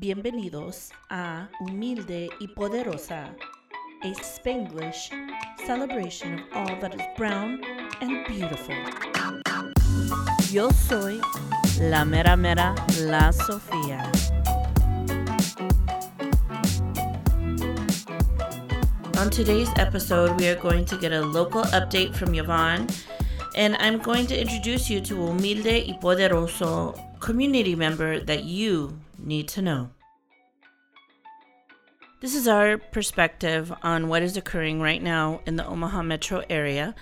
Bienvenidos a Humilde y Poderosa, a Spanglish celebration of all that is brown and beautiful. Yo soy la mera mera La Sofía. On today's episode, we are going to get a local update from Yvonne, and I'm going to introduce you to Humilde y Poderosa community member that you need to know. This is our perspective on what is occurring right now in the Omaha metro area.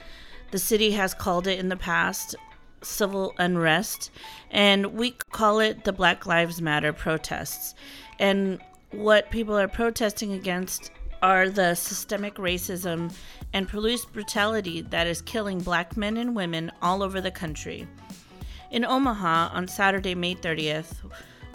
The city has called it in the past civil unrest, and we call it the Black Lives Matter protests. And what people are protesting against are the systemic racism and police brutality that is killing black men and women all over the country. In Omaha on Saturday, May 30th,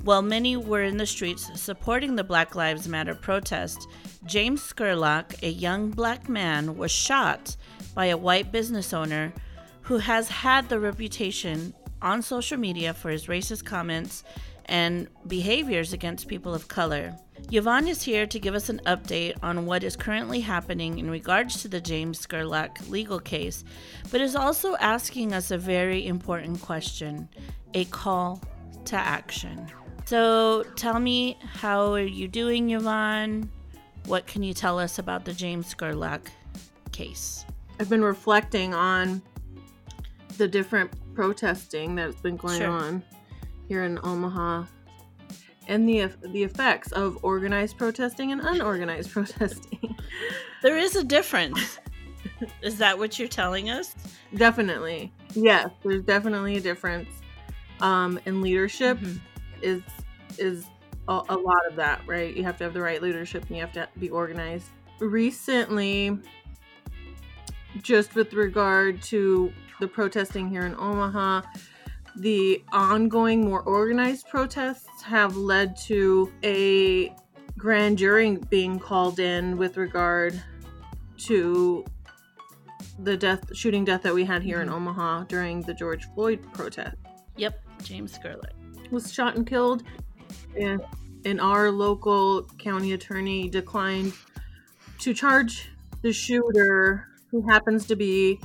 while many were in the streets supporting the Black Lives Matter protest, James Scurlock, a young black man, was shot by a white business owner who has had the reputation on social media for his racist comments and behaviors against people of color. Yvonne is here to give us an update on what is currently happening in regards to the James Scurlock legal case, but is also asking us a very important question a call to action. So tell me, how are you doing, Yvonne? What can you tell us about the James Scurlock case? I've been reflecting on the different protesting that's been going Sure. on here in Omaha and the the effects of organized protesting and unorganized protesting. There is a difference. is that what you're telling us? definitely. Yes, there's definitely a difference. Um in leadership Mhm. Is is a, a lot of that, right? You have to have the right leadership and you have to be organized. Recently just with regard to the protesting here in Omaha, the ongoing, more organized protests have led to a grand jury being called in with regard to the death shooting death that we had here in Mhm. Omaha during the George Floyd protest. Yep, James Scurlock. Was shot and killed. And and our local county attorney declined to charge the shooter who happens to be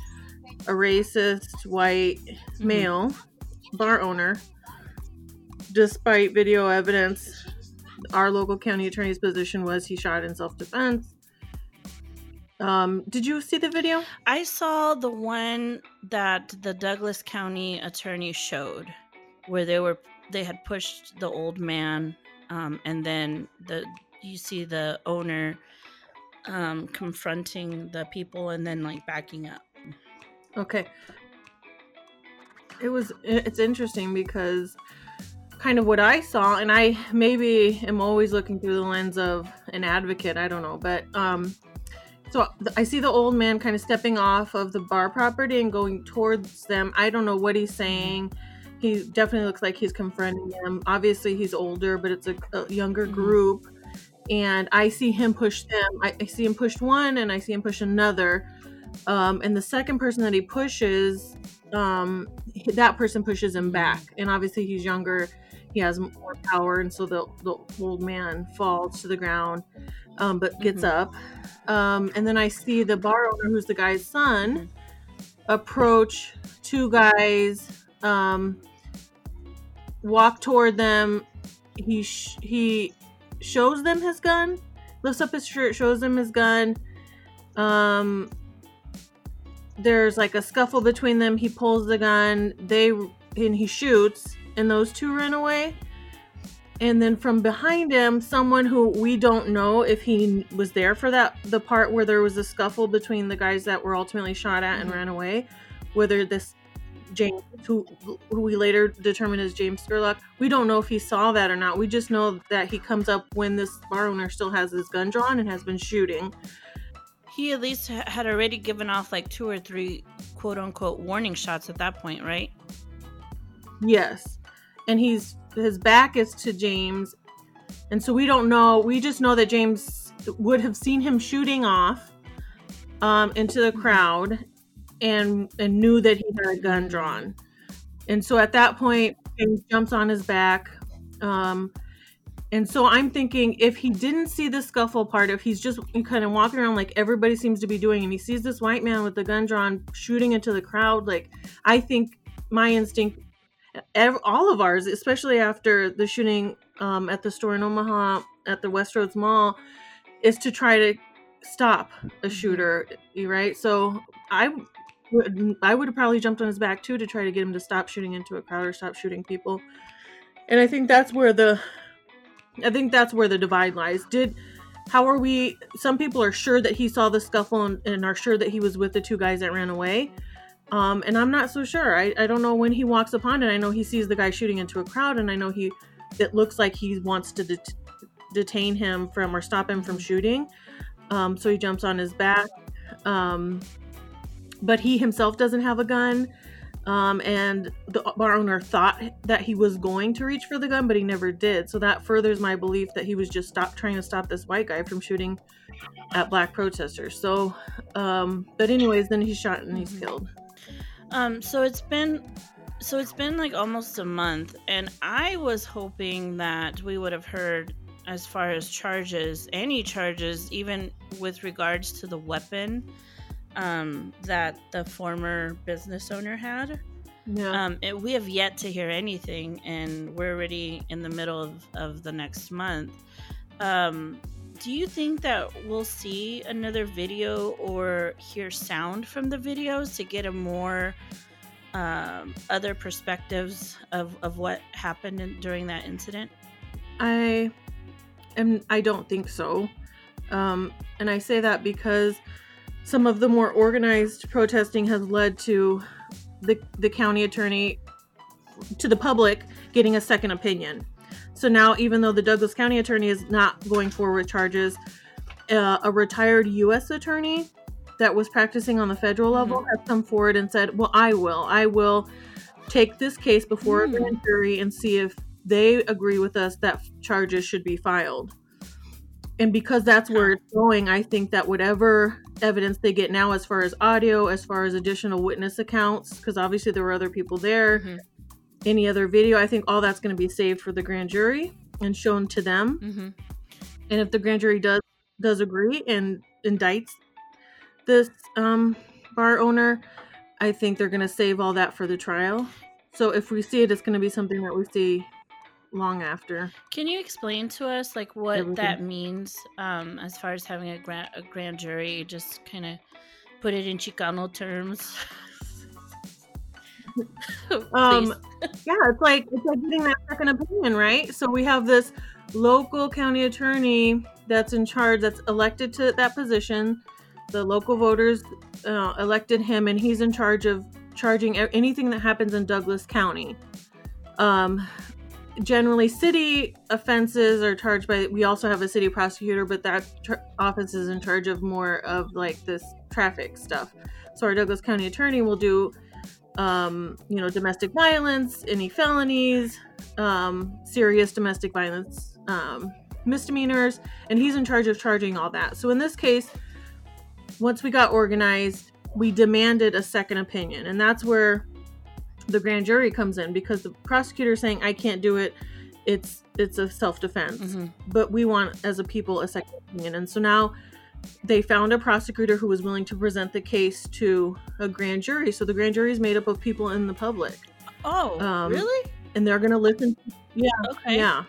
a racist white male bar owner. Despite video evidence our local county attorney's position was he shot in self-defense. Um, did you see the video? I saw the one that the Douglas County attorney showed, where they were they had pushed the old man, um, and then the you see the owner um, confronting the people and then like backing up. Okay. It was it's interesting because kind of what I saw and I maybe am always looking through the lens of an advocate, I don't know, but um so I see the old man kind of stepping off of the bar property and going towards them. I don't know what he's saying. He definitely looks like he's confronting them. Obviously, he's older, but it's a, a younger Mhm. group. And I see him push them. I, I see him push one and I see him push another. Um, and the second person that he pushes, um, that person pushes him back. And obviously, he's younger. He has more power. And so the, the old man falls to the ground, um, but gets Mhm. up. Um, and then I see the bar owner, who's the guy's son, approach two guys, um, walk toward them. He sh- he shows them his gun, lifts up his shirt, shows them his gun. Um, there's like a scuffle between them. He pulls the gun. They and he shoots, and those two run away. And then from behind him, someone who we don't know if he was there for that the part where there was a scuffle between the guys that were ultimately shot at and Mhm. ran away, whether this James, who who we later determined is James Scurlock, we don't know if he saw that or not. We just know that he comes up when this bar owner still has his gun drawn and has been shooting. He at least had already given off like two or three quote unquote warning shots at that point, right? Yes. And he's his back is to James. And so we don't know. We just know that James would have seen him shooting off um, into the crowd and and knew that he had a gun drawn. And so at that point, James jumps on his back. Um, And so I'm thinking if he didn't see the scuffle part, if he's just kind of walking around like everybody seems to be doing, and he sees this white man with the gun drawn shooting into the crowd, like I think my instinct, all of ours, especially after the shooting um, at the store in Omaha at the Westroads Mall, is to try to stop a Mm-hmm. shooter, right? So I would I would have probably jumped on his back too to try to get him to stop shooting into a crowd or stop shooting people. And I think that's where the I think that's where the divide lies. Did how are we some people are sure that he saw the scuffle and, and are sure that he was with the two guys that ran away. Um, and I'm not so sure. I, I don't know when he walks upon it. I know he sees the guy shooting into a crowd, and I know he it looks like he wants to det- detain him from or stop him from shooting. Um, so he jumps on his back. Um, but he himself doesn't have a gun. Um, and the bar owner thought that he was going to reach for the gun, but he never did. So that furthers my belief that he was just stop trying to stop this white guy from shooting at black protesters. So, um, but anyways, then he's shot and he's killed. Um, so it's been so it's been like almost a month and I was hoping that we would have heard as far as charges, any charges, even with regards to the weapon um, that the former business owner had. Yeah. Um, it, we have yet to hear anything, and we're already in the middle of, of the next month. Um, do you think that we'll see another video or hear sound from the videos to get a more um, other perspectives of, of what happened in, during that incident? I am I don't think so. Um, and I say that because some of the more organized protesting has led to the the county attorney to the public getting a second opinion. So now even though the Douglas County attorney is not going forward with charges, uh, a retired US attorney that was practicing on the federal level has come forward and said, "Well, I will. I will take this case before Hmm. a grand jury and see if they agree with us that charges should be filed. And because that's where it's going, I think that whatever evidence they get now, as far as audio, as far as additional witness accounts, because obviously there were other people there, Mhm. any other video, I think all that's going to be saved for the grand jury and shown to them. Mm-hmm. And if the grand jury does does agree and indicts this um, bar owner, I think they're going to save all that for the trial. So if we see it, it's going to be something that we see long after. Can you explain to us like what Everything. that means um, as far as having a grand a grand jury? Just kind of put it in Chicano terms. Um, yeah, it's like it's like getting that second opinion, right? So we have this local county attorney that's in charge, that's elected to that position. The local voters uh, elected him, and he's in charge of charging anything that happens in Douglas County. Um, generally, city offenses are charged by. We also have a city prosecutor, but that tr- office is in charge of more of like this traffic stuff. So our Douglas County attorney will do um, you know, domestic violence, any felonies, um, serious domestic violence, um, misdemeanors, and he's in charge of charging all that. So in this case, once we got organized, we demanded a second opinion, and that's where the grand jury comes in because the prosecutor saying I can't do it. It's it's a self defense, Mhm. but we want as a people a second opinion, and so now they found a prosecutor who was willing to present the case to a grand jury. So the grand jury is made up of people in the public, Oh, Um, really? and they're going to listen. Yeah, Okay. yeah,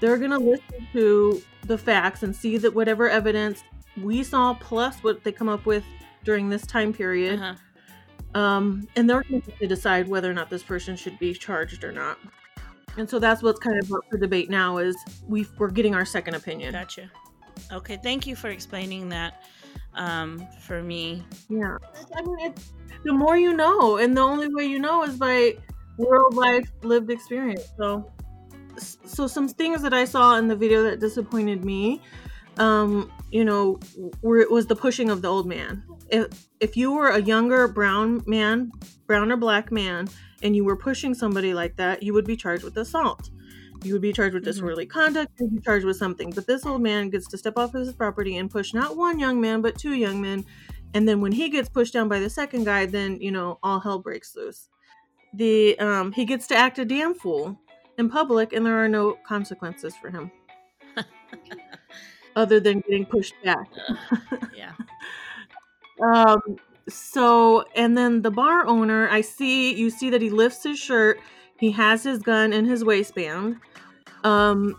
they're going to listen to the facts and see that whatever evidence we saw plus what they come up with during this time period, Uh-huh. Um, and they're going to decide whether or not this person should be charged or not. And so that's what's kind of up for debate now is we we're getting our second opinion. Gotcha. Okay, thank you for explaining that um, for me. Yeah. I mean, it's, the more you know, and the only way you know is by world life lived experience. So, so some things that I saw in the video that disappointed me, um, you know, where it was the pushing of the old man. If if you were a younger brown man, brown or black man, and you were pushing somebody like that, you would be charged with assault. You would be charged with Mhm. disorderly conduct. You'd be charged with something. But this old man gets to step off his property and push not one young man, but two young men. And then when he gets pushed down by the second guy, then you know all hell breaks loose. The um, he gets to act a damn fool, in public and there are no consequences for him other than getting pushed back. yeah. Um so and then the bar owner, I see you see that he lifts his shirt, he has his gun in his waistband. Um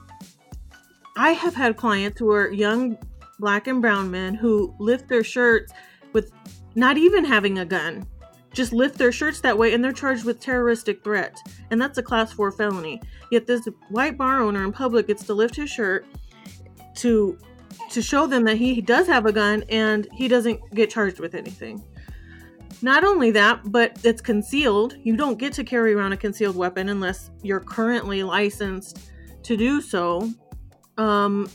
I have had clients who are young black and brown men who lift their shirts with not even having a gun. Just lift their shirts that way and they're charged with terroristic threat. And that's a class 4 felony. Yet this white bar owner in public gets to lift his shirt to to show them that he does have a gun and he doesn't get charged with anything. Not only that, but it's concealed. You don't get to carry around a concealed weapon unless you're currently licensed to do so. Um,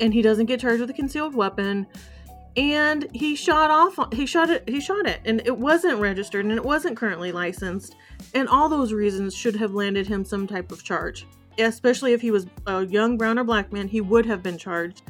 and he doesn't get charged with a concealed weapon. And he shot off. He shot it. He shot it, and it wasn't registered, and it wasn't currently licensed. And all those reasons should have landed him some type of charge. Especially if he was a young brown or black man, he would have been charged.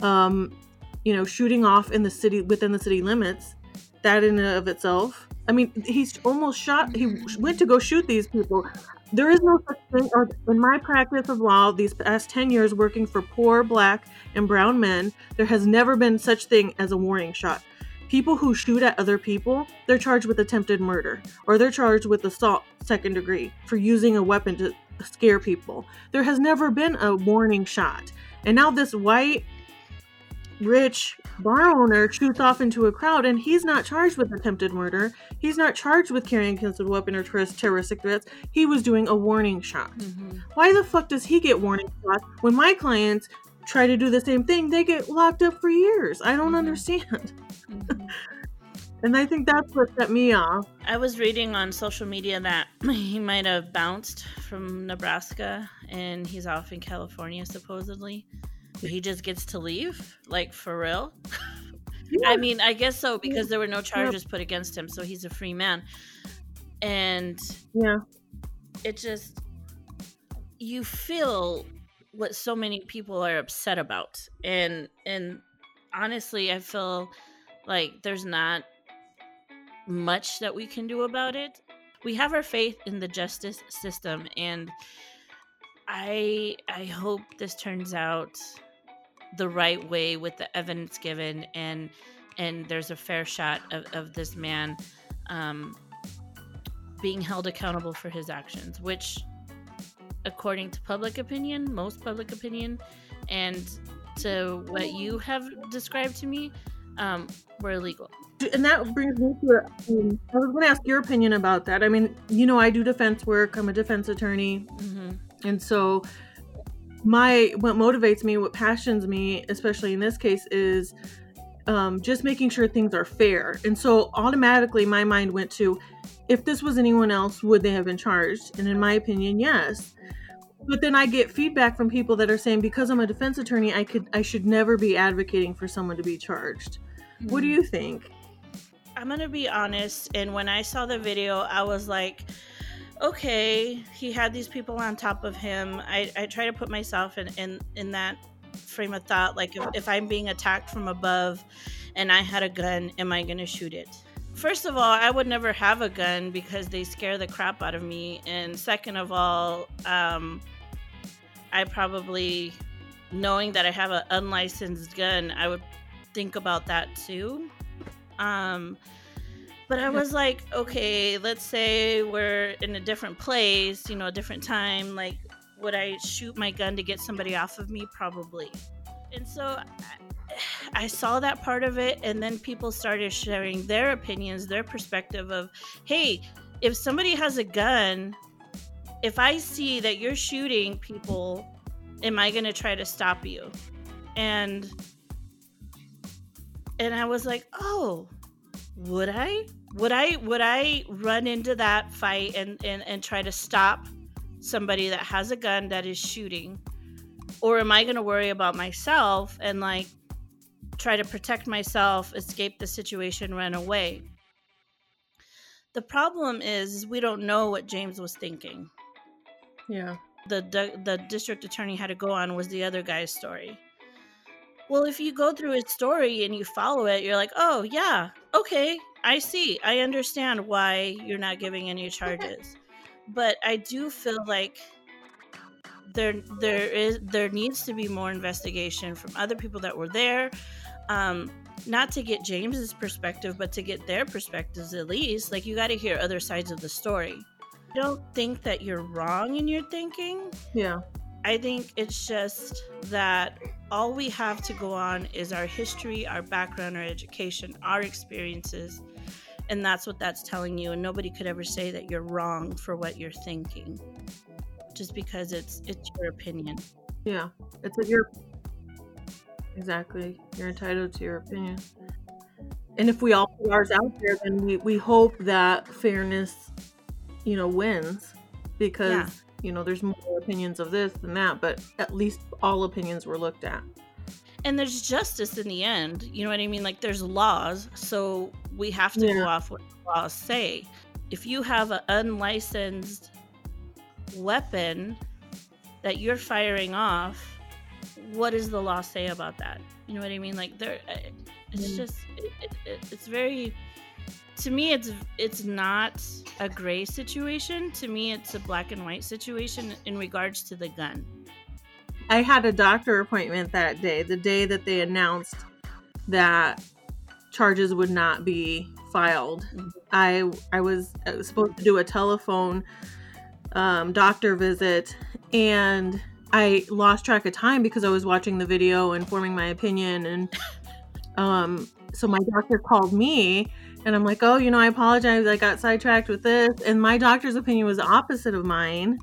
Um, you know, shooting off in the city within the city limits that in and of itself. I mean, he's almost shot. He went to go shoot these people. There is no such thing, in my practice of law, these past 10 years working for poor black and brown men, there has never been such thing as a warning shot. People who shoot at other people, they're charged with attempted murder, or they're charged with assault second degree for using a weapon to scare people. There has never been a warning shot. And now this white rich bar owner shoots off into a crowd and he's not charged with attempted murder. He's not charged with carrying a concealed weapon or terroristic threats. He was doing a warning shot. Mm-hmm. Why the fuck does he get warning shots when my clients try to do the same thing? They get locked up for years. I don't mm-hmm. understand. Mm-hmm. And I think that's what set me off. I was reading on social media that he might have bounced from Nebraska and he's off in California supposedly. He just gets to leave? Like for real? Yeah. i mean i guess so because there were no charges put against him so he's a free man. And yeah. it just you feel what so many people are upset about. And and honestly i feel like there's not much that we can do about it. We have our faith in the justice system and i i hope this turns out the right way with the evidence given and and there's a fair shot of, of this man um, being held accountable for his actions which according to public opinion most public opinion and to what you have described to me um, were illegal and that brings me to um, i was going to ask your opinion about that i mean you know i do defense work i'm a defense attorney mm-hmm. and so my what motivates me what passions me especially in this case is um, just making sure things are fair and so automatically my mind went to if this was anyone else would they have been charged and in my opinion yes but then i get feedback from people that are saying because i'm a defense attorney i could i should never be advocating for someone to be charged mm-hmm. what do hmm. you think i'm gonna be honest and when i saw the video i was like okay, he had these people on top of him. I, I try to put myself in, in, in that frame of thought. Like, if, if I'm being attacked from above and I had a gun, am I going to shoot it? First of all, I would never have a gun because they scare the crap out of me. And second of all, um, I probably, knowing that I have an unlicensed gun, I would think about that too. Um, but I was like, okay, let's say we're in a different place, you know, a different time. Like, would I shoot my gun to get somebody off of me? Probably. And so I saw that part of it, and then people started sharing their opinions, their perspective of, hey, if somebody has a gun, if I see that you're shooting people, am I going to try to stop you? And and I was like, oh, would I? would I would I run into that fight and, and, and try to stop somebody that has a gun that is shooting? Or am I gonna worry about myself and like try to protect myself, escape the situation, run away? The problem is we don't know what James was thinking. Yeah. The, the the district attorney had to go on was the other guy's story. Well, if you go through his story and you follow it, you're like, oh yeah, okay, I see. I understand why you're not giving any charges. But I do feel like there there is there needs to be more investigation from other people that were there um not to get james's perspective but to get their perspectives at least like you got to hear other sides of the story i don't think that you're wrong in your thinking Yeah. I think it's just that all we have to go on is our history our background our education our experiences and that's what that's telling you and nobody could ever say that you're wrong for what you're thinking just because it's it's your opinion Yeah. It's like your exactly. You're entitled to your opinion. And if we all put ours out there, then we, we hope that fairness, you know, wins. Because, Yeah. You know, there's more opinions of this than that, but at least all opinions were looked at. and there's justice in the end you know what i mean like there's laws so we have to Yeah. go off what the laws say if you have an unlicensed weapon that you're firing off what does the law say about that you know what i mean like there uh, it's Mm. just it, it, it, it's very to me it's it's not a gray situation to me it's a black and white situation in regards to the gun I had a doctor appointment that day, the day that they announced that charges would not be filed. Mhm. I I was, I was supposed to do a telephone um, doctor visit, and I lost track of time because I was watching the video and forming my opinion, and um, so my doctor called me. And I'm like, oh, you know, I apologize. I got sidetracked with this. And my doctor's opinion was the opposite of mine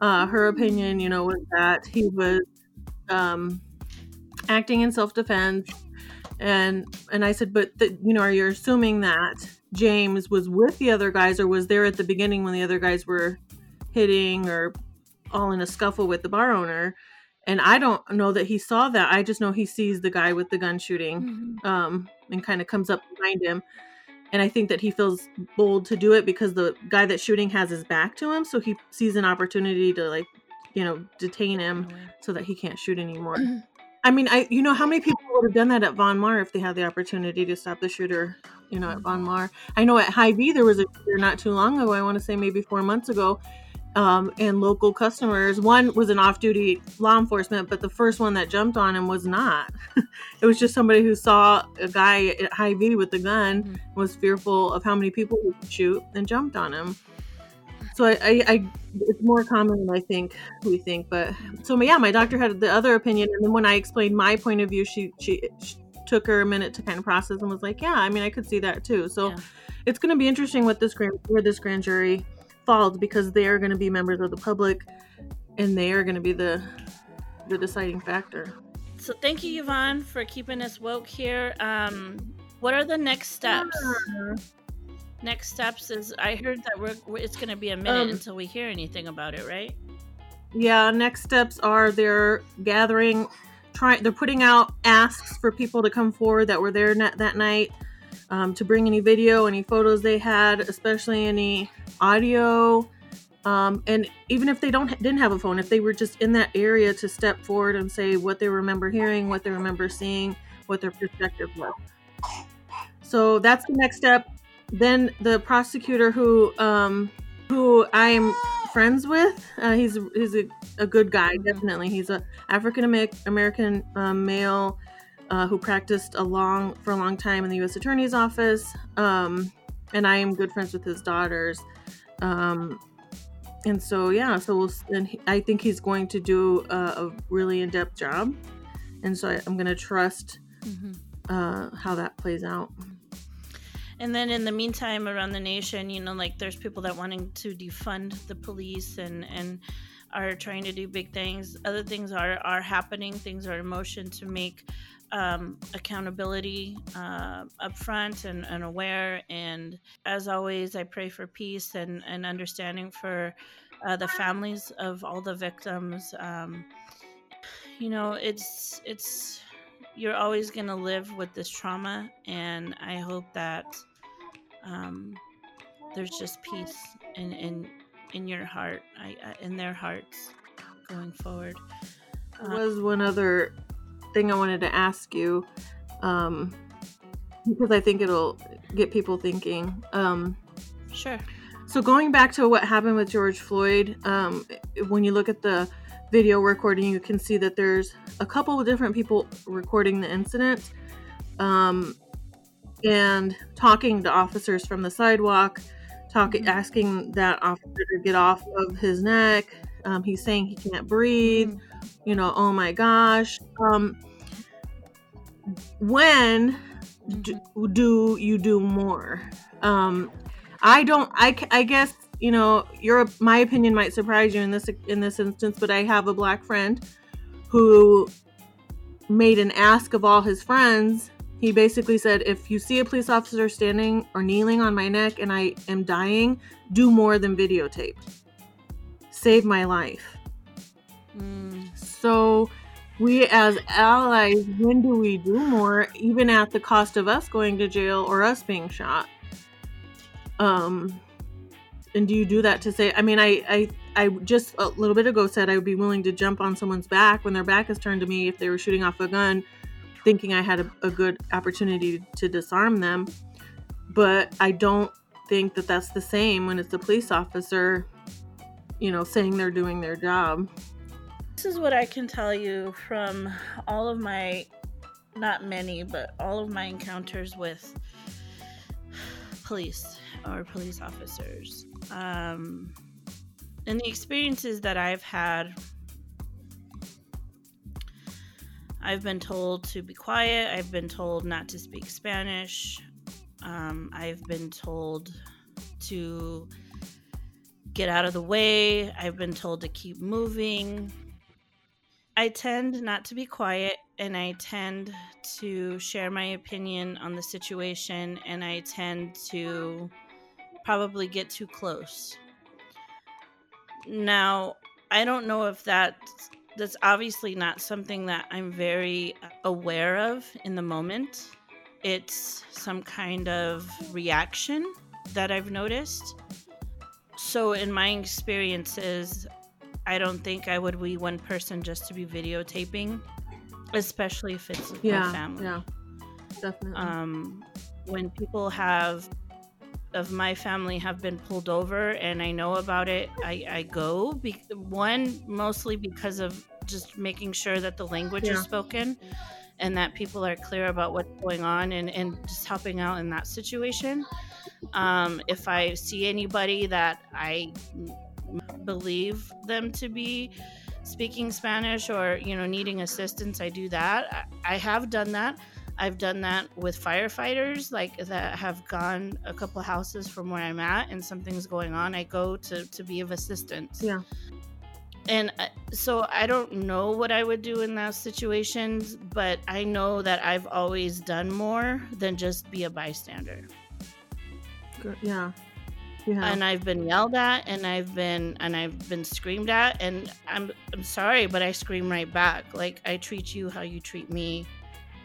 uh, her opinion, you know, was that he was um, acting in self-defense, and and I said, but the, you know, are you assuming that James was with the other guys or was there at the beginning when the other guys were hitting or all in a scuffle with the bar owner? And I don't know that he saw that. I just know he sees the guy with the gun shooting um, and kind of comes up behind him. And I think that he feels bold to do it because the guy that's shooting has his back to him, so he sees an opportunity to like, you know, detain him so that he can't shoot anymore. I mean, I you know how many people would have done that at Von Maur if they had the opportunity to stop the shooter, you know, at Von Maur. I know at Hy-Vee there was a shooter not too long ago. I want to say maybe four months ago. Um, and local customers, one was an off-duty law enforcement, but the first one that jumped on him was not. it was just somebody who saw a guy at Hy-Vee with a gun, Mhm. was fearful of how many people he could shoot, and jumped on him. So I, I, I, it's more common than I think we think. But so yeah, my doctor had the other opinion, and then when I explained my point of view, she she, she took her a minute to kind of process and was like, yeah, I mean, I could see that too. So Yeah. it's going to be interesting what this grand where this grand jury falls because they are going to be members of the public, and they are going to be the the deciding factor. So thank you, Yvonne, for keeping us woke here. Um, what are the next steps? Next steps is I heard that we're, we're- it's going to be a minute Um, until we hear anything about it, right? Yeah, next steps are they're gathering, trying, they're putting out asks for people to come forward that were there na- that night um, to bring any video, any photos they had, especially any audio. Um, and even if they don't didn't have a phone, if they were just in that area to step forward and say what they remember hearing, what they remember seeing, what their perspective was. So that's the next step. Then the prosecutor who um, who I'm friends with, uh, he's he's a, a good guy, definitely. He's a African American um, male uh, who practiced a long for a long time in the U.S. Attorney's Office, um, and I am good friends with his daughters. Um, and so yeah, so we'll, and he, I think he's going to do a, a really in-depth job, and so I, I'm going to trust Mm-hmm. uh, how that plays out. And then in the meantime, around the nation, you know, like there's people that wanting to defund the police and and are trying to do big things. Other things are are happening. Things are in motion to make um, accountability uh, upfront and, and aware. And as always, I pray for peace and, and understanding for uh, the families of all the victims. Um, you know, it's it's you're always going to live with this trauma and i hope that um, there's just peace in in in your heart I, in their hearts going forward There was one other thing I wanted to ask you, um, because I think it'll get people thinking. Um, sure so going back to what happened with George Floyd, um, when you look at the video recording, you can see that there's a couple of different people recording the incident um, and talking to officers from the sidewalk, talking, mm-hmm. asking that officer to get off of his neck. Um, he's saying he can't breathe. Mm-hmm. You know, oh my gosh. Um, when do, mm-hmm. do you do more? Um, I don't. I, I guess you know your my opinion might surprise you in this in this instance, but I have a black friend who made an ask of all his friends. He basically said, if you see a police officer standing or kneeling on my neck and I am dying, do more than videotape. Save my life. Mm. So, we as allies, when do we do more, even at the cost of us going to jail or us being shot? Um, and do you do that to say? I mean, I, I, I just a little bit ago said I would be willing to jump on someone's back when their back is turned to me if they were shooting off a gun, thinking I had a, a good opportunity to disarm them. But I don't think that that's the same when it's a police officer, you know, saying they're doing their job. This is what I can tell you from all of my, not many, but all of my encounters with police or police officers. Um, and the experiences that I've had, I've been told to be quiet. I've been told not to speak Spanish. Um, I've been told to get out of the way. I've been told to keep moving. I tend not to be quiet and I tend to share my opinion on the situation and I tend to probably get too close. Now, I don't know if that that's obviously not something that I'm very aware of in the moment. It's some kind of reaction that I've noticed. So in my experiences, I don't think I would be one person just to be videotaping, especially if it's yeah, my family. Yeah, definitely. Um, when people have of my family have been pulled over and I know about it, I, I go. Be- one, mostly because of just making sure that the language yeah. is spoken and that people are clear about what's going on and, and just helping out in that situation. Um, if I see anybody that I believe them to be speaking Spanish or you know needing assistance, I do that. I have done that. I've done that with firefighters, like that have gone a couple houses from where I'm at, and something's going on. I go to to be of assistance. Yeah. And uh, so I don't know what I would do in those situations, but I know that I've always done more than just be a bystander. Yeah yeah. and I've been yelled at and I've been and I've been screamed at and I'm I'm sorry but I scream right back like I treat you how you treat me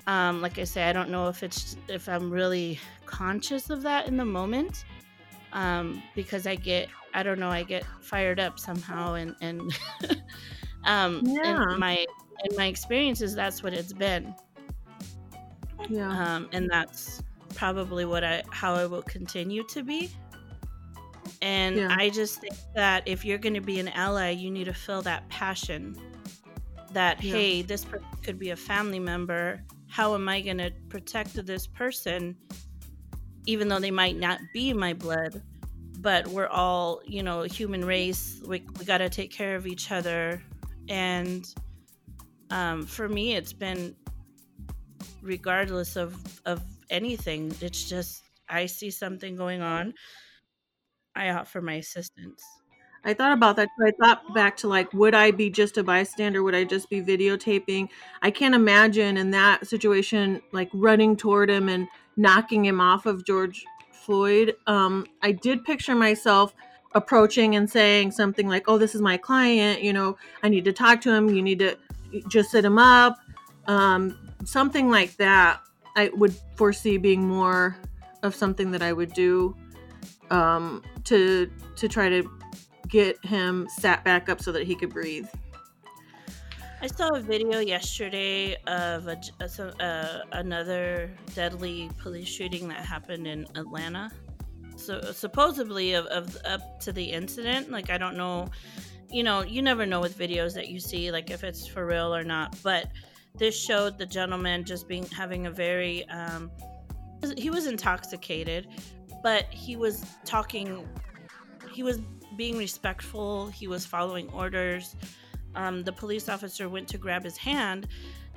um like I say I don't know if it's if I'm really conscious of that in the moment um because I get I don't know I get fired up somehow and and um yeah. and my in my experiences that's what it's been yeah um and that's probably what I how I will continue to be and yeah. I just think that if you're going to be an ally, you need to feel that passion that, yeah. hey, this person could be a family member. How am I going to protect this person, even though they might not be my blood? But we're all, you know, human race. We, we got to take care of each other. And um, for me, it's been regardless of, of anything, it's just I see something going on I offer my assistance. I thought about that. I thought back to like, would I be just a bystander? Would I just be videotaping? I can't imagine in that situation, like running toward him and knocking him off of George Floyd. Um, I did picture myself approaching and saying something like, "Oh, this is my client. You know, I need to talk to him. You need to just sit him up." Um, something like that. I would foresee being more of something that I would do um, to to try to get him sat back up so that he could breathe. I saw a video yesterday of a, a, uh, another deadly police shooting that happened in Atlanta. So supposedly of, of up to the incident, like I don't know you know, you never know with videos that you see, like if it's for real or not. But this showed the gentleman just being having a very, um, he was intoxicated, but he was talking, he was being respectful, he was following orders. Um, the police officer went to grab his hand.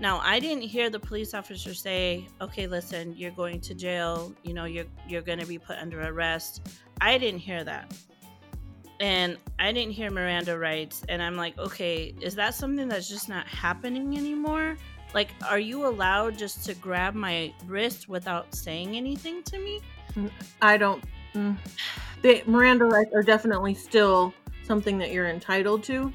Now, I didn't hear the police officer say, "Okay, listen, you're going to jail. You know, you're you're going to be put under arrest." I didn't hear that and I didn't hear Miranda rights. And I'm like, okay, is that something that's just not happening anymore? Like, are you allowed just to grab my wrist without saying anything to me? Mm, I don't. Mm. The Miranda rights are definitely still something that you're entitled to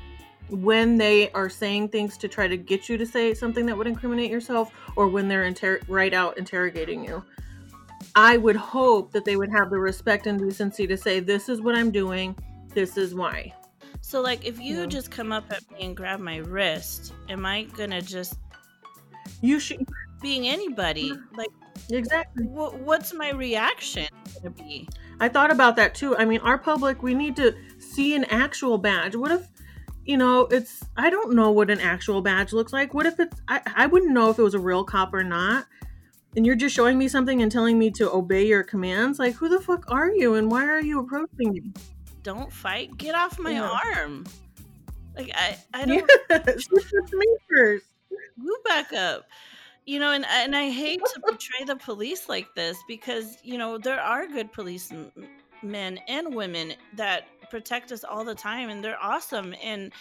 when they are saying things to try to get you to say something that would incriminate yourself or when they're inter- right out interrogating you. I would hope that they would have the respect and decency to say, This is what I'm doing this is why. So, like, if you just come up at me and grab my wrist, am I gonna just you should being anybody like exactly wh- what's my reaction gonna be? I thought about that too. I mean, our public, we need to see an actual badge. What if, you know, it's I don't know what an actual badge looks like. What if it's I I wouldn't know if it was a real cop or not. And you're just showing me something and telling me to obey your commands. Like, who the fuck are you and why are you approaching me? don't fight. Get off my yeah. arm. Like I, I don't. me first. Move back up. You know, and and I hate to portray the police like this because you know there are good police men and women that protect us all the time, and they're awesome. And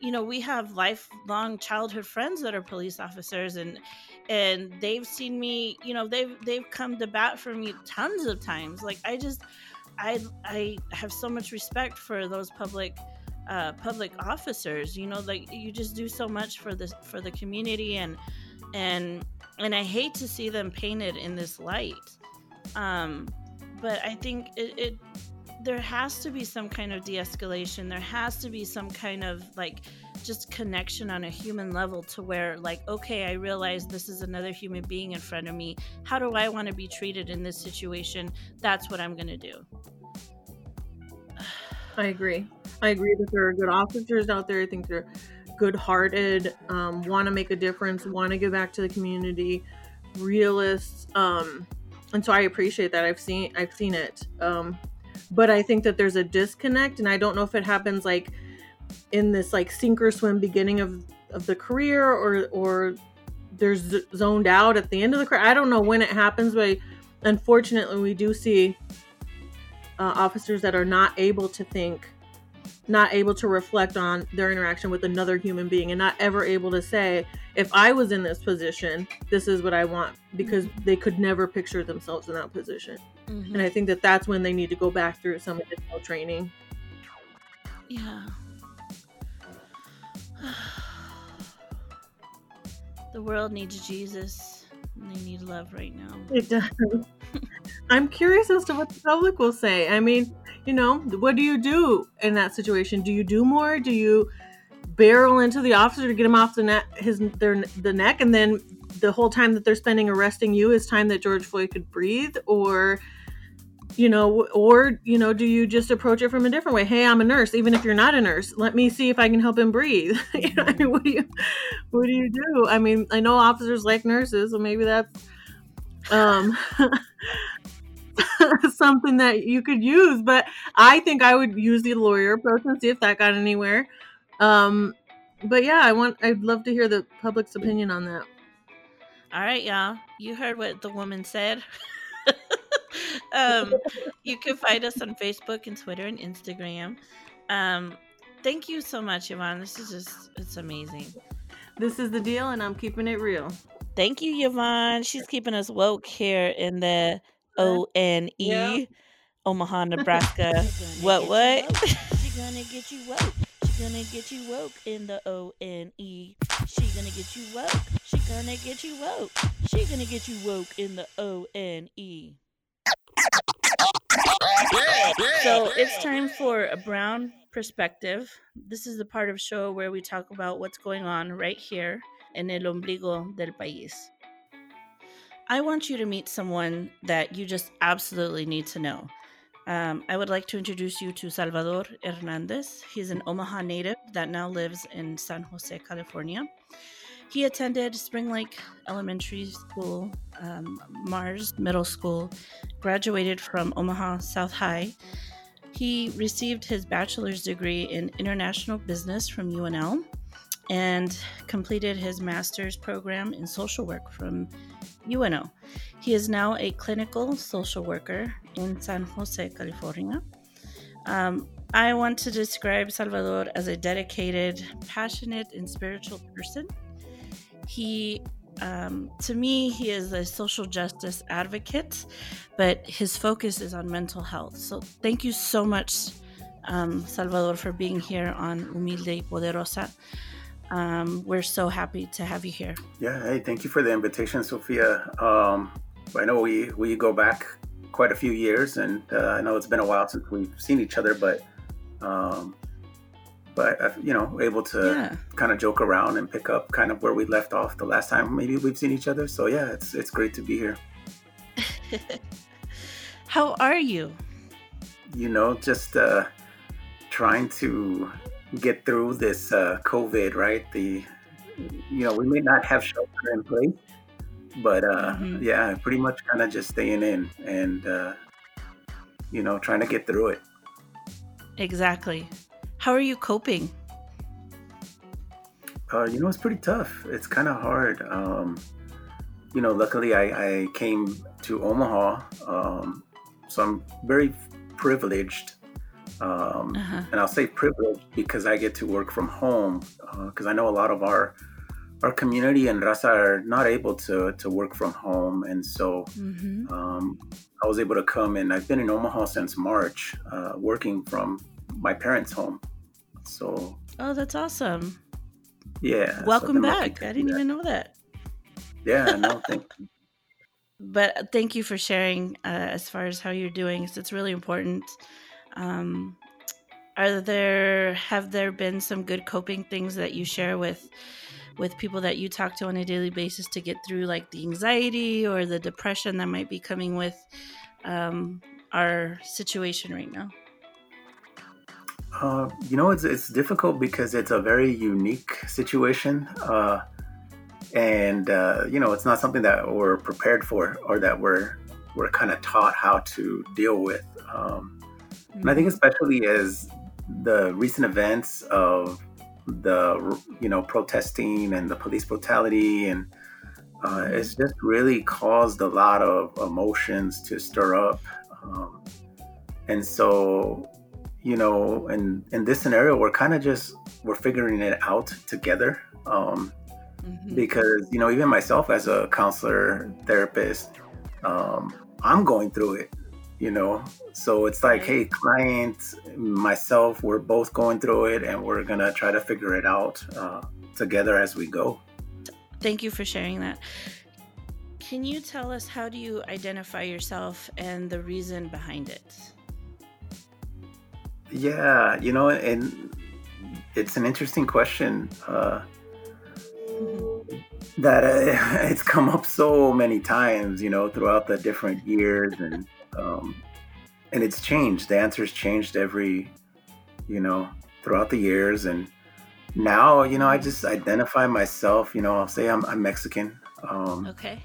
you know, we have lifelong childhood friends that are police officers, and and they've seen me. You know, they've they've come to bat for me tons of times. Like I just I I have so much respect for those public uh, public officers. You know, like you just do so much for this for the community, and and and I hate to see them painted in this light. Um, but I think it, it there has to be some kind of de-escalation. There has to be some kind of like just connection on a human level to where like okay i realize this is another human being in front of me. How do i want to be treated in this situation? That's what i'm going to do. I agree. I agree that there are good officers out there. I think they're good hearted um, want to make a difference want to give back to the community realists um, and so i appreciate that i've seen i've seen it um, but i think that there's a disconnect and i don't know if it happens like in this like sink or swim beginning of of the career or or there's zoned out at the end of the career. I don't know when it happens, but unfortunately, we do see uh, officers that are not able to think, not able to reflect on their interaction with another human being, and not ever able to say, if I was in this position, this is what I want, because mm-hmm. they could never picture themselves in that position. Mm-hmm. And I think that that's when they need to go back through some additional training. Yeah. the world needs Jesus. They need love right now. It does. I'm curious as to what the public will say. I mean, you know, what do you do in that situation? Do you do more? Do you barrel into the officer to get him off the net, his their the neck, and then the whole time that they're spending arresting you is time that George Floyd could breathe, or you know or you know do you just approach it from a different way? Hey i'm a nurse. Even if you're not a nurse let me see if i can help him breathe. You know, I mean, what do you what do you do? I mean i know officers like nurses so maybe that's um something that you could use but i think i would use the lawyer approach and see if that got anywhere um but yeah i want i'd love to hear the public's opinion on that all right y'all you heard what the woman said um, you can find us on Facebook and Twitter and Instagram. Um, thank you so much, Yvonne. This is just, it's amazing. This is the deal, and I'm keeping it real. Thank you, Yvonne. She's keeping us woke here in the O N E, Omaha, Nebraska. what, what? She gonna get you woke. She gonna get you woke in the O N E. She gonna get you woke. She gonna get you woke. She gonna get you woke in the O N E. So it's time for a brown perspective. This is the part of show where we talk about what's going on right here in el ombligo del país. I want you to meet someone that you just absolutely need to know. Um, I would like to introduce you to Salvador Hernandez. He's an Omaha native that now lives in San Jose, California. He attended Spring Lake Elementary School, um, Marrs Middle School, graduated from Omaha South High. He received his bachelor's degree in international business from UNL and completed his master's program in social work from UNO. He is now a clinical social worker in San Jose, California. Um, I want to describe Salvador as a dedicated, passionate, and spiritual person. He, um, to me, he is a social justice advocate, but his focus is on mental health. So, thank you so much, um, Salvador, for being here on Humilde y Poderosa. Um, we're so happy to have you here. Yeah, hey, thank you for the invitation, Sophia. Um, I know we, we go back quite a few years, and uh, I know it's been a while since we've seen each other, but um, but uh, you know, able to yeah. kind of joke around and pick up kind of where we left off the last time maybe we've seen each other. So yeah, it's it's great to be here. How are you? You know, just uh, trying to get through this uh, COVID, right? The you know, we may not have shelter in place, but uh, mm-hmm. yeah, pretty much kind of just staying in and uh, you know, trying to get through it. Exactly. How are you coping? Uh, you know, it's pretty tough. It's kind of hard. Um, you know, luckily I, I came to Omaha, um, so I'm very privileged um, uh-huh. And I'll say privileged because I get to work from home because uh, I know a lot of our our community and Raza are not able to to work from home, and so mm-hmm. um, I was able to come and I've been in Omaha since March, uh, working from my parents' home. So oh, that's awesome! Yeah, welcome back. I didn't even know that. Yeah, no, thank you. But thank you for sharing uh, as far as how you're doing. So it's really important um, are there have there been some good coping things that you share with with people that you talk to on a daily basis to get through like the anxiety or the depression that might be coming with um, our situation right now? Uh, you know, it's it's difficult because it's a very unique situation, uh, and uh, you know, it's not something that we're prepared for or that we're we're kind of taught how to deal with. Um, and I think especially as the recent events of the you know protesting and the police brutality and uh, it's just really caused a lot of emotions to stir up um, and so you know in in this scenario we're kind of just we're figuring it out together um, mm-hmm. because you know even myself as a counselor therapist um, i'm going through it you know? So it's like hey client myself we're both going through it and we're gonna try to figure it out uh, together as we go. Thank you for sharing that. Can you tell us how do you identify yourself and the reason behind it? Yeah you know and it's an interesting question uh, that uh, it's come up so many times you know throughout the different years and um, and it's changed. The answer's changed every, you know, throughout the years. And now, you know, I just identify myself. You know, I'll say I'm, I'm Mexican. Um, okay.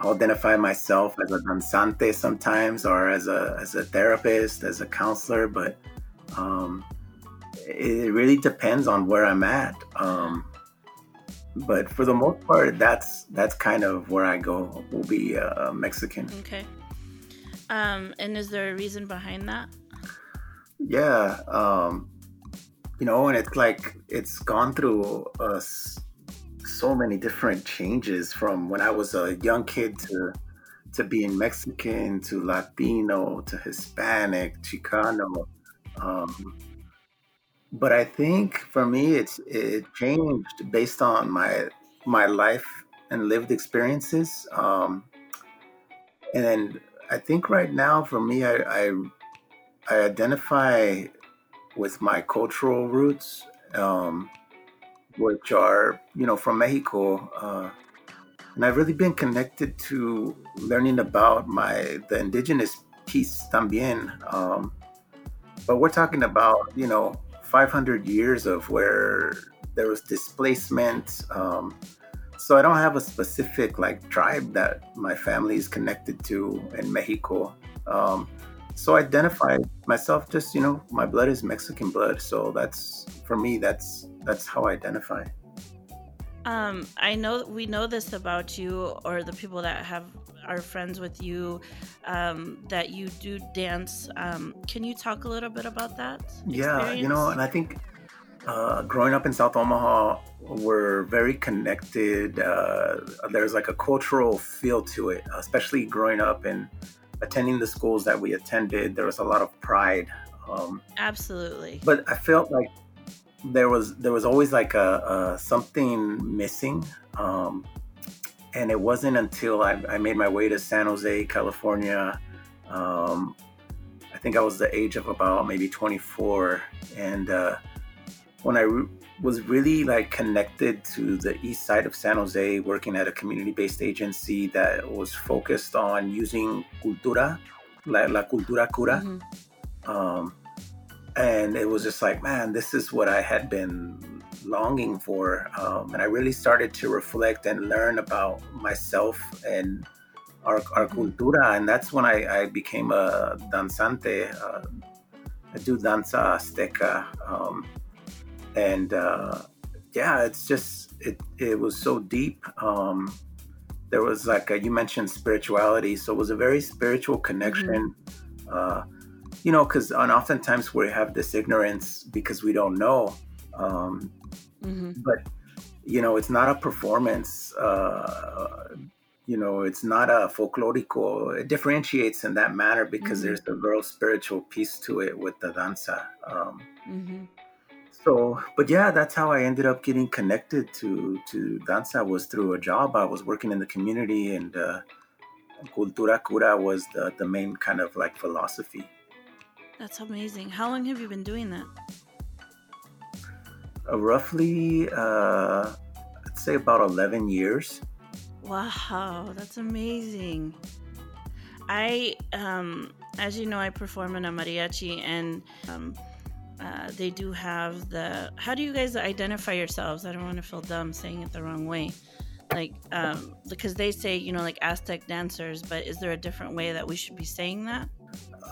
I'll identify myself as a danzante sometimes, or as a as a therapist, as a counselor. But um, it really depends on where I'm at. Um, but for the most part, that's that's kind of where I go. Will be uh, Mexican. Okay. Um, and is there a reason behind that? Yeah, um, you know, and it's like it's gone through us so many different changes from when I was a young kid to to being Mexican to Latino to Hispanic, Chicano. Um, but I think for me, it's it changed based on my my life and lived experiences. Um, and I think right now for me, I, I, I identify with my cultural roots, um, which are you know from Mexico, uh, and I've really been connected to learning about my the indigenous piece también. Um, but we're talking about, you know, 500 years of where there was displacement. Um, so I don't have a specific like tribe that my family is connected to in Mexico. Um, so I identify myself just, you know, my blood is Mexican blood. So that's for me, that's that's how I identify. Um, I know we know this about you, or the people that have are friends with you, um, that you do dance. Um, can you talk a little bit about that? Yeah, you know, and I think uh, growing up in South Omaha, we're very connected. Uh, there's like a cultural feel to it, especially growing up and attending the schools that we attended. There was a lot of pride. Um, Absolutely. But I felt like there was there was always like a, a something missing. Um, and it wasn't until I, I, made my way to San Jose, California. Um, I think I was the age of about maybe 24, and uh, when I re- was really like connected to the east side of San Jose, working at a community-based agency that was focused on using cultura, la, la cultura cura. Mm-hmm. Um, and it was just like, man, this is what I had been longing for. Um, and I really started to reflect and learn about myself and our, our mm-hmm. cultura. And that's when I, I became a danzante. Uh, I do danza azteca. Um, and uh, yeah, it's just it it was so deep. Um, there was like a, you mentioned spirituality, so it was a very spiritual connection. Mm-hmm. Uh, you know, because and oftentimes we have this ignorance because we don't know. Um, mm-hmm. But you know, it's not a performance. Uh, you know, it's not a folklorico. It differentiates in that manner because mm-hmm. there's the real spiritual piece to it with the danza. Um, mm-hmm so but yeah that's how i ended up getting connected to to danza was through a job. I was working in the community and uh, cultura cura was the, the main kind of like philosophy. That's amazing. How long have you been doing that? Uh, roughly uh, i'd say about 11 years. Wow that's amazing. I um as you know i perform in a mariachi and um uh, they do have the. How do you guys identify yourselves? I don't want to feel dumb saying it the wrong way. Like, um, because they say, you know, like Aztec dancers, but is there a different way that we should be saying that?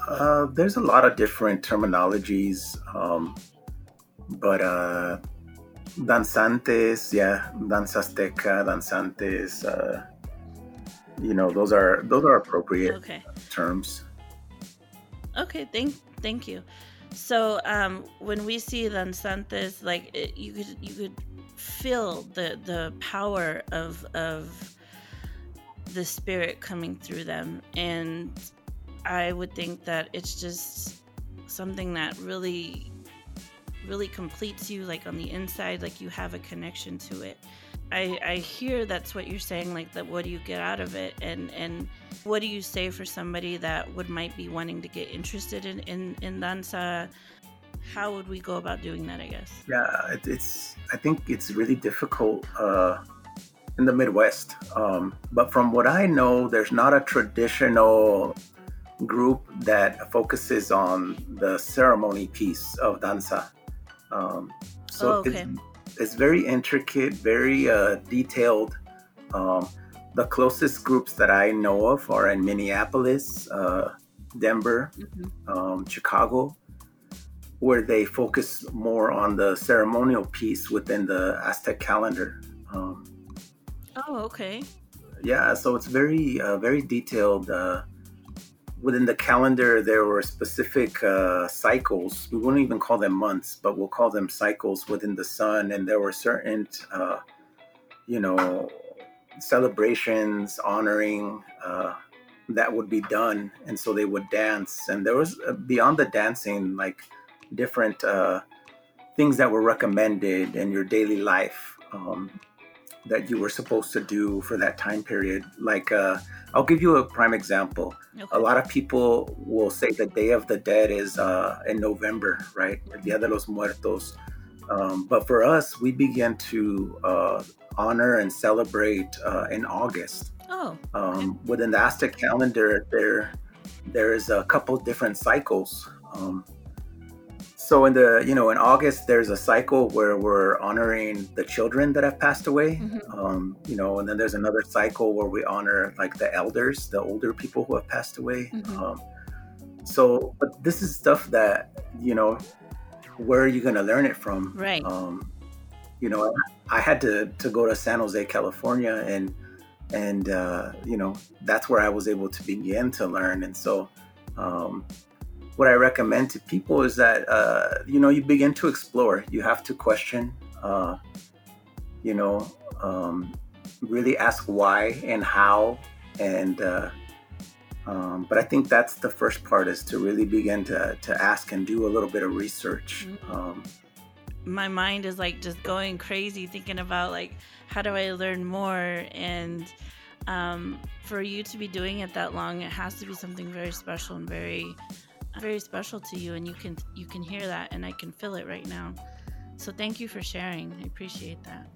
Uh, there's a lot of different terminologies, um, but uh, danzantes, yeah, danza azteca, danzantes. Uh, you know, those are those are appropriate okay. terms. Okay, thank thank you. So um, when we see danzantes, like it, you could you could feel the the power of of the spirit coming through them, and I would think that it's just something that really really completes you like on the inside like you have a connection to it I, I hear that's what you're saying like that what do you get out of it? And and what do you say for somebody that would might be wanting to get interested in in, in danza? How would we go about doing that i guess? Yeah it, it's i think it's really difficult uh in the midwest um but from what i know there's not a traditional group that focuses on the ceremony piece of danza. Um so oh, okay it's very intricate, very uh, detailed. Um, the closest groups that I know of are in Minneapolis, uh, Denver, mm-hmm. um, Chicago, where they focus more on the ceremonial piece within the Aztec calendar. Um, oh, okay. Yeah, so it's very, uh, very detailed. Within the calendar, there were specific uh, cycles. We wouldn't even call them months, but we'll call them cycles within the sun. And there were certain, uh, you know, celebrations honoring uh, that would be done. And so they would dance. And there was uh, beyond the dancing, like different uh, things that were recommended in your daily life. Um, that you were supposed to do for that time period. Like, uh, I'll give you a prime example. Okay. A lot of people will say the Day of the Dead is uh, in November, right? El Dia de los Muertos. Um, but for us, we began to uh, honor and celebrate uh, in August. Oh. Um, within the Aztec calendar, there there's a couple different cycles. Um, so in the you know in August there's a cycle where we're honoring the children that have passed away. Mhm. Um, you know, and then there's another cycle where we honor like the elders, the older people who have passed away. Mhm. Um, so, but this is stuff that you know, where are you going to learn it from? Right. Um, you know, I had to to go to San Jose, California, and and uh, you know that's where I was able to begin to learn. And so, um, what I recommend to people is that uh, you know you begin to explore. You have to question. Uh, you know, um, really ask why and how, and uh, um, but I think that's the first part is to really begin to to ask and do a little bit of research. Mhm. Um, my mind is like just going crazy thinking about like how do I learn more and um, for you to be doing it that long it has to be something very special and very very special to you and you can you can hear that and I can feel it right now so thank you for sharing I appreciate that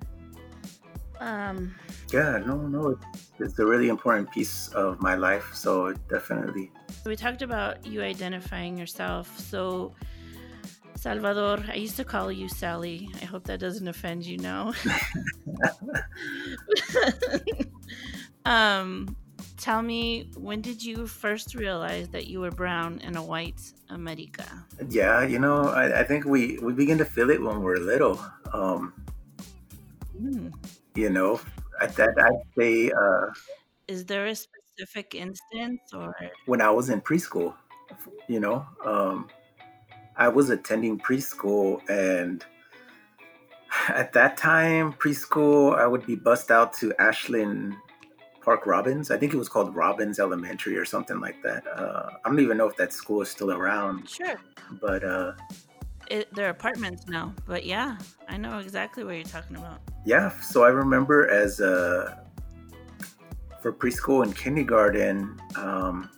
um yeah, no, no, it's, it's a really important piece of my life. So definitely, we talked about you identifying yourself so Salvador, I used to call you Sally. I hope that doesn't offend you now. um, tell me, when did you first realize that you were brown in a white America? yeah, you know, I, I think we we begin to feel it when we're little. Um, Hmm. you know, at that I'd say uh, Is there a specific instance or? when I was in preschool, you know, um, I was attending preschool, and at that time, preschool, I would be bussed out to Ashland Park Robbins. I think it was called Robbins Elementary or something like that. Uh, I don't even know if that school is still around, Sure. but uh, It, they're apartments now, but yeah, I know exactly what you're talking about. yeah. So I remember as uh, for preschool and kindergarten, um,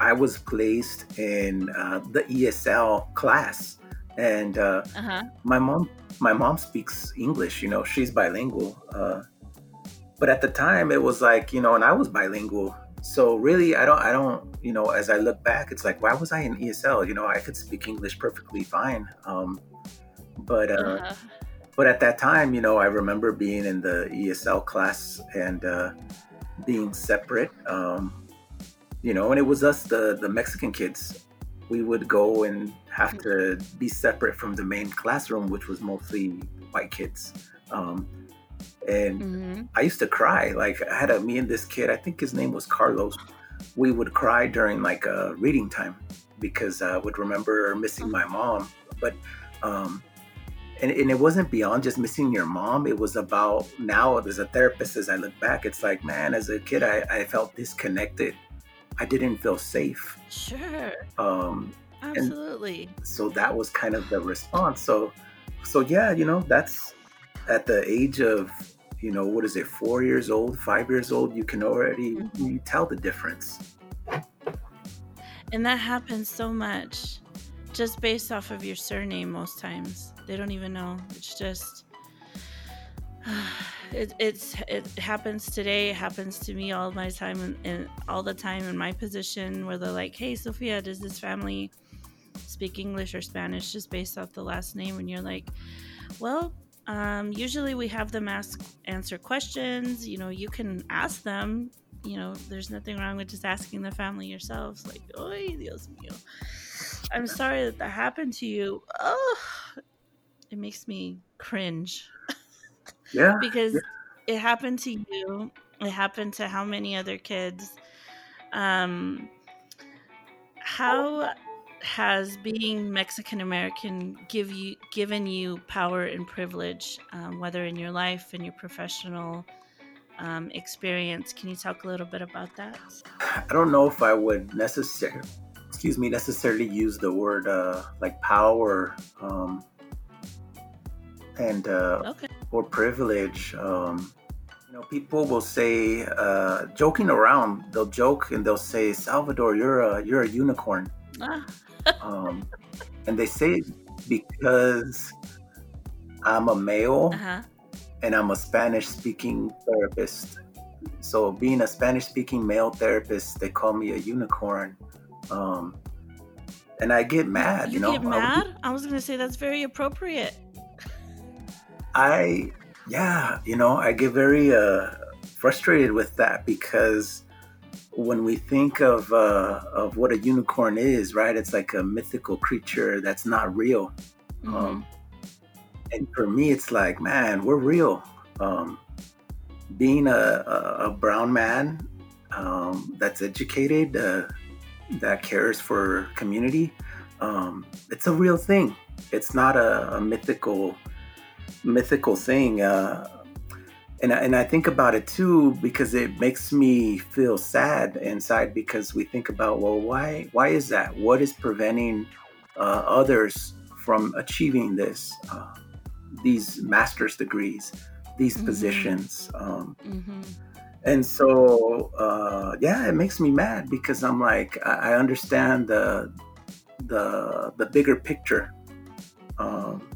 I was placed in uh, the ESL class, and uh, Uh huh. my mom my mom speaks english you know she's bilingual uh, but at the time it was like you know and i was bilingual. So really i don't i don't you know as i look back it's like why was i in esl you know i could speak english perfectly fine. Um, but uh, Uh-huh. but at that time you know i remember being in the esl class and uh, being separate. Um, you know and it was us the the mexican kids. We would go and have to be separate from the main classroom which was mostly white kids. Um, and hmm I used to cry. Like I had a me and this kid, I think his name was Carlos. We would cry during like a reading time because I would remember missing my mom. But um and, and it wasn't beyond just missing your mom. It was about now as a therapist, as I look back, it's like, man, as a kid I, I felt disconnected. I didn't feel safe. Sure. Um Absolutely. so that was kind of the response so so yeah you know that's at the age of you know what is it four years old five years old you can already Mhm. you tell the difference And that happens so much just based off of your surname most times. They don't even know. It's just it, it's it happens today. It happens to me all my time and all the time in my position where they're like, "Hey, Sophia, does this family speak English or Spanish just based off the last name?" And you're like, "Well, um, usually we have them ask answer questions. You know, you can ask them you know, there's nothing wrong with just asking the family yourselves, like, "Oy, Dios mío, I'm sorry that that happened to you." Oh, it makes me cringe yeah because it happened to you. It happened to how many other kids? Um, how has being Mexican American give you given you power and privilege, um, whether in your life and your professional um, experience? Can you talk a little bit about that? i don't know if i would necessarily excuse me necessarily use the word uh like power um and uh Okay. or privilege. Um, you know, people will say, uh, joking around, they'll joke and they'll say, "Salvador, you're a you're a unicorn," Ah, um, and they say it because I'm a male uh-huh. and I'm a Spanish-speaking therapist. So, being a Spanish-speaking male therapist, they call me a unicorn. Um, and I get mad. You, You, know, get I would- mad? I was gonna say that's very appropriate. I yeah, you know, I get very uh, frustrated with that because when we think of uh, of what a unicorn is, right? It's like a mythical creature that's not real. Mhm. Um, and for me, it's like, man, we're real. Um, being a, a, a brown man um, that's educated, uh, that cares for community, um, it's a real thing. It's not a, a mythical mythical thing. Uh, and, I- and I think about it too because it makes me feel sad inside because we think about well why why is that what is preventing uh, others from achieving this uh, these master's degrees these Mhm. positions um, Mhm. and so uh, yeah it makes me mad because i'm like i, I understand the the the bigger picture um,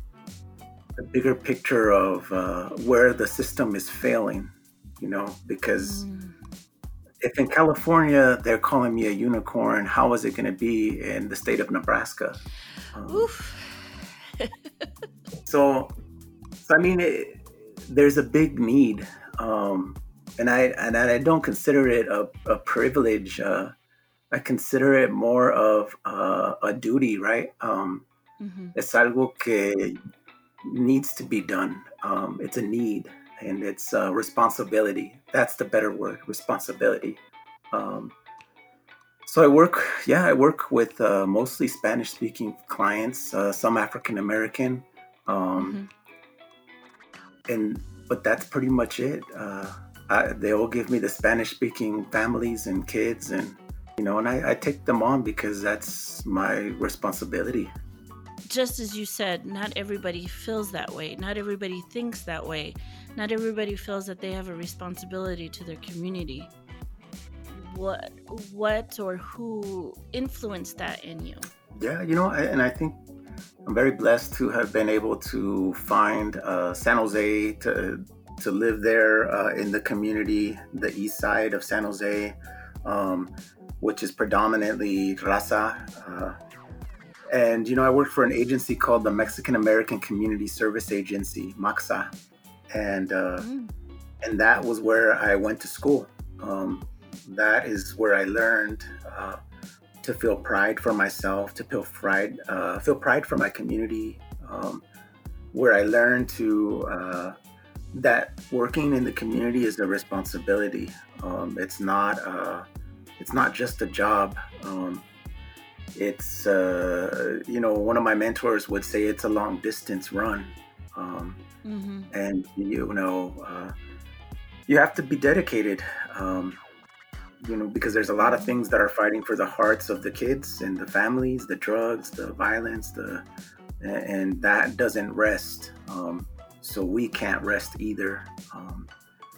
the bigger picture of uh, where the system is failing you know because Mm. if in california they're calling me a unicorn how is it going to be in the state of nebraska Um, Oof. so, so I mean, it, there's a big need, um, and I and I don't consider it a, a privilege. Uh, I consider it more of uh, a duty, right? Um, Mhm. es algo que needs to be done. Um, it's a need, and it's a responsibility. That's the better word, responsibility. Um, so I work, yeah, I work with uh, mostly Spanish-speaking clients, uh, some African American, um, and but that's pretty much it. Uh, I, they all give me the Spanish-speaking families and kids, and you know, and I, I take them on because that's my responsibility. Just as you said, not everybody feels that way. Not everybody thinks that way. Not everybody feels that they have a responsibility to their community. What, what, or who influenced that in you? Yeah, you know, and I think I'm very blessed to have been able to find uh, San Jose to to live there uh, in the community, the east side of San Jose, um, which is predominantly raza. Uh, and you know, I worked for an agency called the Mexican American Community Service Agency, MACSA, and uh, Mm. and that was where I went to school. Um, that is where I learned uh, to feel pride for myself, to feel pride, uh, feel pride for my community. Um, where I learned to uh, that working in the community is a responsibility. Um, it's not uh, it's not just a job. Um, it's uh, you know one of my mentors would say it's a long distance run. Um, hmm and you know uh, you have to be dedicated um, you know because there's a lot of things that are fighting for the hearts of the kids and the families the drugs the violence the and that doesn't rest um, so we can't rest either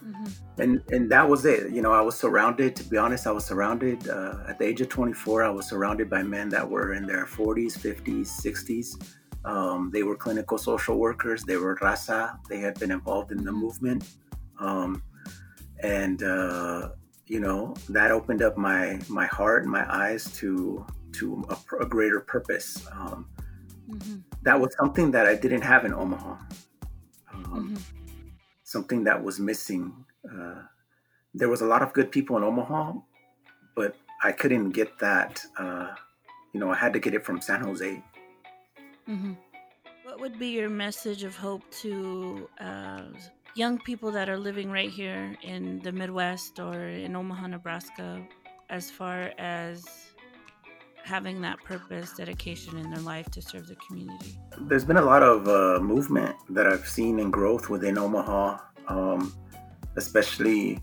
um, hmm and and that was it. You know i was surrounded to be honest i was surrounded uh, at the age of 24 i was surrounded by men that were in their 40s 50s 60s um, they were clinical social workers. They were raza. They had been involved in the Mhm. movement. Um, and uh, you know that opened up my my heart and my eyes to to a, a greater purpose. Um, hmm that was something that i didn't have in omaha. Um, hmm something that was missing. Uh, there was a lot of good people in Omaha, but I couldn't get that. Uh, you know, I had to get it from San Jose. hmm What would be your message of hope to uh, young people that are living right here in the Midwest or in Omaha, Nebraska, as far as having that purpose, dedication in their life to serve the community? There's been a lot of uh, movement that I've seen and growth within Omaha, um, especially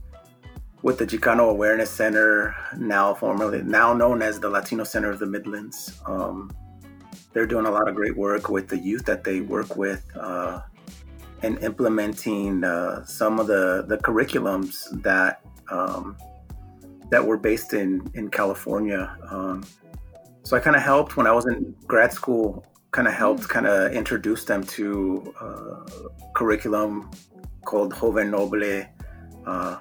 with the Chicano Awareness Center, now formerly now known as the Latino Center of the Midlands. Um, they're doing a lot of great work with the youth that they work with uh, and implementing uh, some of the, the curriculums that um, that were based in in California. Um, so I kind of helped when I was in grad school. Kind of helped kind of introduce them to uh, curriculum called Joven Noble uh,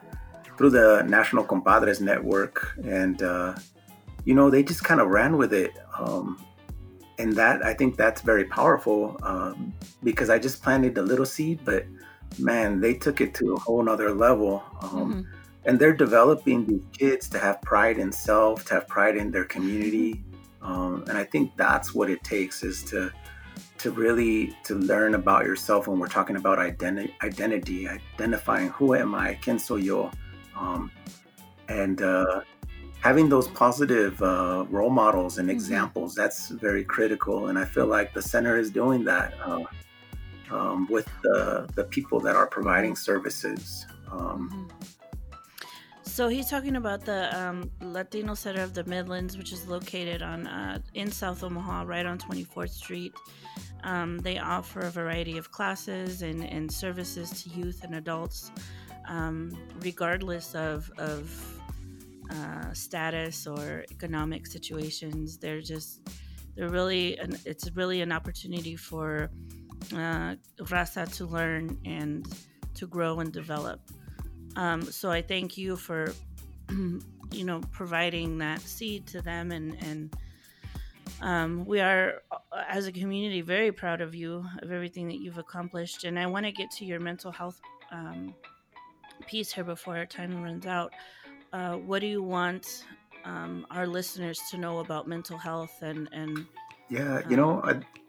through the National Compadres Network, and uh, you know, they just kind of ran with it. Um, and that I think that's very powerful um, because I just planted a little seed, but man, they took it to a whole nother level. Um, mm-hmm. And they're developing these kids to have pride in self, to have pride in their community. Um, and I think that's what it takes is to to really to learn about yourself when we're talking about identity, identity identifying who am I, quién soy yo, um, and uh, having those positive uh, role models and mm-hmm. examples. Mm-hmm. That's very critical, and I feel like the center is doing that. Uh, um, with the, the people that are providing services. Um, mm-hmm. So he's talking about the um, Latino Center of the Midlands, which is located on uh, in South Omaha, right on 24th Street. Um, they offer a variety of classes and, and services to youth and adults, um, regardless of, of uh, status or economic situations. They're just they're really an, it's really an opportunity for uh, Raza to learn and to grow and develop. Um, so I thank you for, you know, providing that seed to them, and and um, we are uh, as a community very proud of you of everything that you've accomplished. And I want to get to your mental health um, piece here before our time runs out. Uh, what do you want um, our listeners to know about mental health and and yeah, you know, um, I,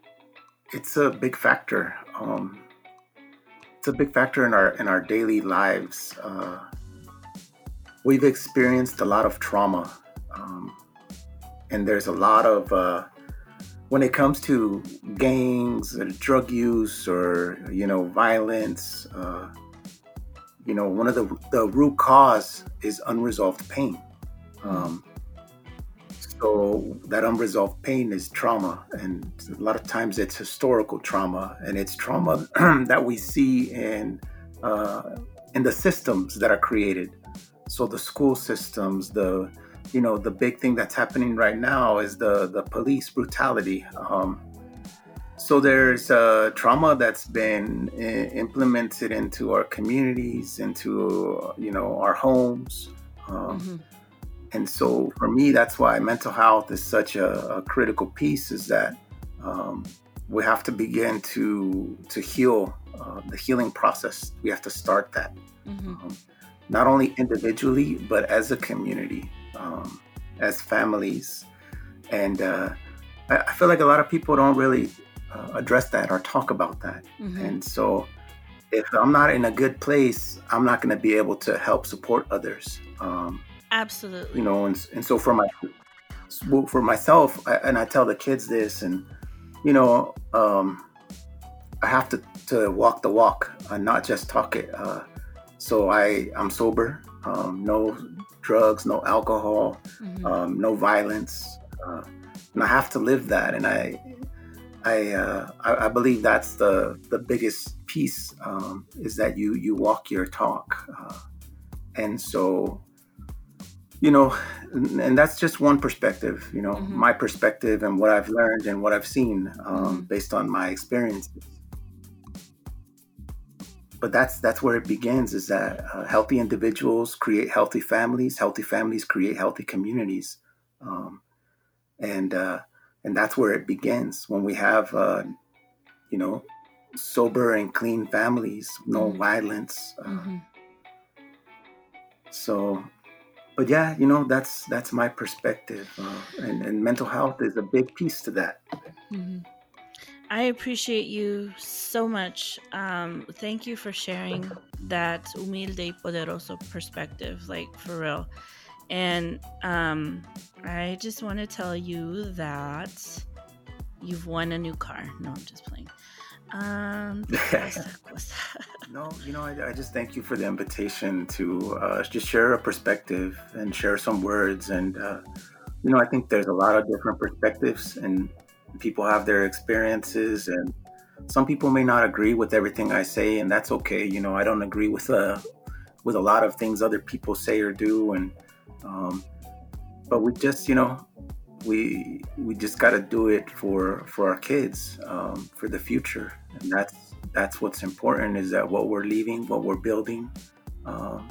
it's a big factor. Um, it's a big factor in our in our daily lives. Uh, we've experienced a lot of trauma, um, and there's a lot of uh, when it comes to gangs, drug use, or you know violence. Uh, you know, one of the the root cause is unresolved pain. Um, so that unresolved pain is trauma, and a lot of times it's historical trauma, and it's trauma that we see in uh, in the systems that are created. So the school systems, the you know the big thing that's happening right now is the the police brutality. Um, so there's uh, trauma that's been I- uh, implemented into our communities, into you know our homes. Um, mm-hmm and so for me that's why mental health is such a, a critical piece is that um, we have to begin to to heal uh, the healing process we have to start that mm-hmm. um, not only individually but as a community um, as families and uh, I, I, feel like a lot of people don't really uh, address that or talk about that mm-hmm. and so if i'm not in a good place i'm not going to be able to help support others um, Absolutely. You know, and, and so for my for myself, I, and I tell the kids this, and you know, um, I have to to walk the walk and not just talk it. Uh, so I I'm sober, um, no drugs, no alcohol, mm-hmm. um, no violence, uh, and I have to live that. And I I, uh, I, I believe that's the the biggest piece um, is that you you walk your talk, uh, and so you know, and that's just one perspective, you know, mm-hmm. my perspective and what I've learned and what I've seen um, mm-hmm. based on my experiences. But that's that's where it begins. Is that uh, healthy individuals create healthy families, healthy families create healthy communities, um, and uh, and that's where it begins when we have, uh, you know, sober and clean families, no mm-hmm. violence. Uh, mm-hmm. So but yeah, you know, that's that's my perspective, uh, and, and mental health is a big piece to that. Mm-hmm. I appreciate you so much. Um, thank you for sharing that humilde y poderoso perspective, like for real. And um, I just want to tell you that you've won a new car. No, I'm just playing. Um, no, you know, I, I, just thank you for the invitation to uh, just share a perspective and share some words. And, uh, you know, I think there's a lot of different perspectives, and people have their experiences. And some people may not agree with everything I say, and that's okay. You know, I don't agree with uh, with a lot of things other people say or do, and um, but we just, you know, we we just got to do it for for our kids um, for the future and that's that's what's important is that what we're leaving what we're building um,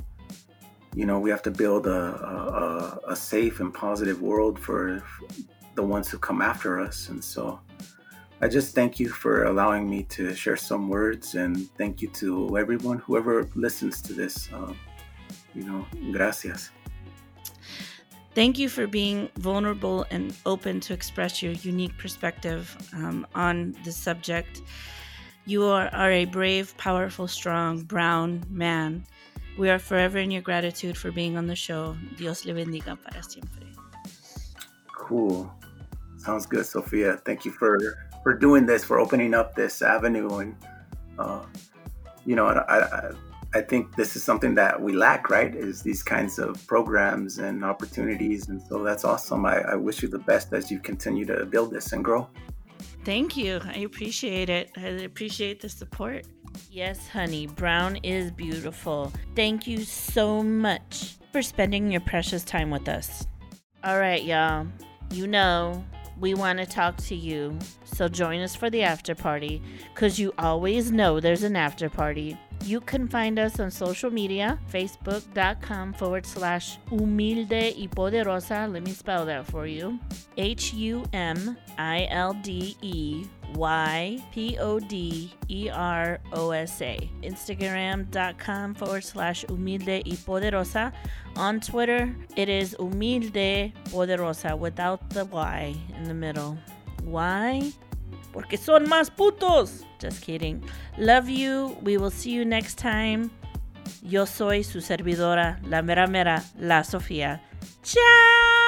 you know, we have to build a, a, a safe and positive world for the ones who come after us. And so I just thank you for allowing me to share some words and thank you to everyone, whoever listens to this. Um, you know, gracias. Thank you for being vulnerable and open to express your unique perspective um, on this subject. You are, are a brave, powerful, strong, brown man. We are forever in your gratitude for being on the show. Dios le bendiga para siempre. Cool. Sounds good, Sophia. Thank you for for doing this, for opening up this avenue, and uh, you know, I, I I think this is something that we lack, right? Is these kinds of programs and opportunities. And so that's awesome. I, I wish you the best as you continue to build this and grow. Thank you. I appreciate it. I appreciate the support. Yes, honey, brown is beautiful. Thank you so much for spending your precious time with us. All right, y'all. You know, we want to talk to you. So join us for the after party because you always know there's an after party. You can find us on social media, facebook.com forward slash humilde y poderosa. Let me spell that for you. H U M I L D E Y P O D E R O S A. Instagram.com forward slash humilde y poderosa. On Twitter, it is humilde poderosa without the Y in the middle. Why? Porque son más putos. Just kidding. Love you. We will see you next time. Yo soy su servidora, la mera mera, la Sofía. Ciao.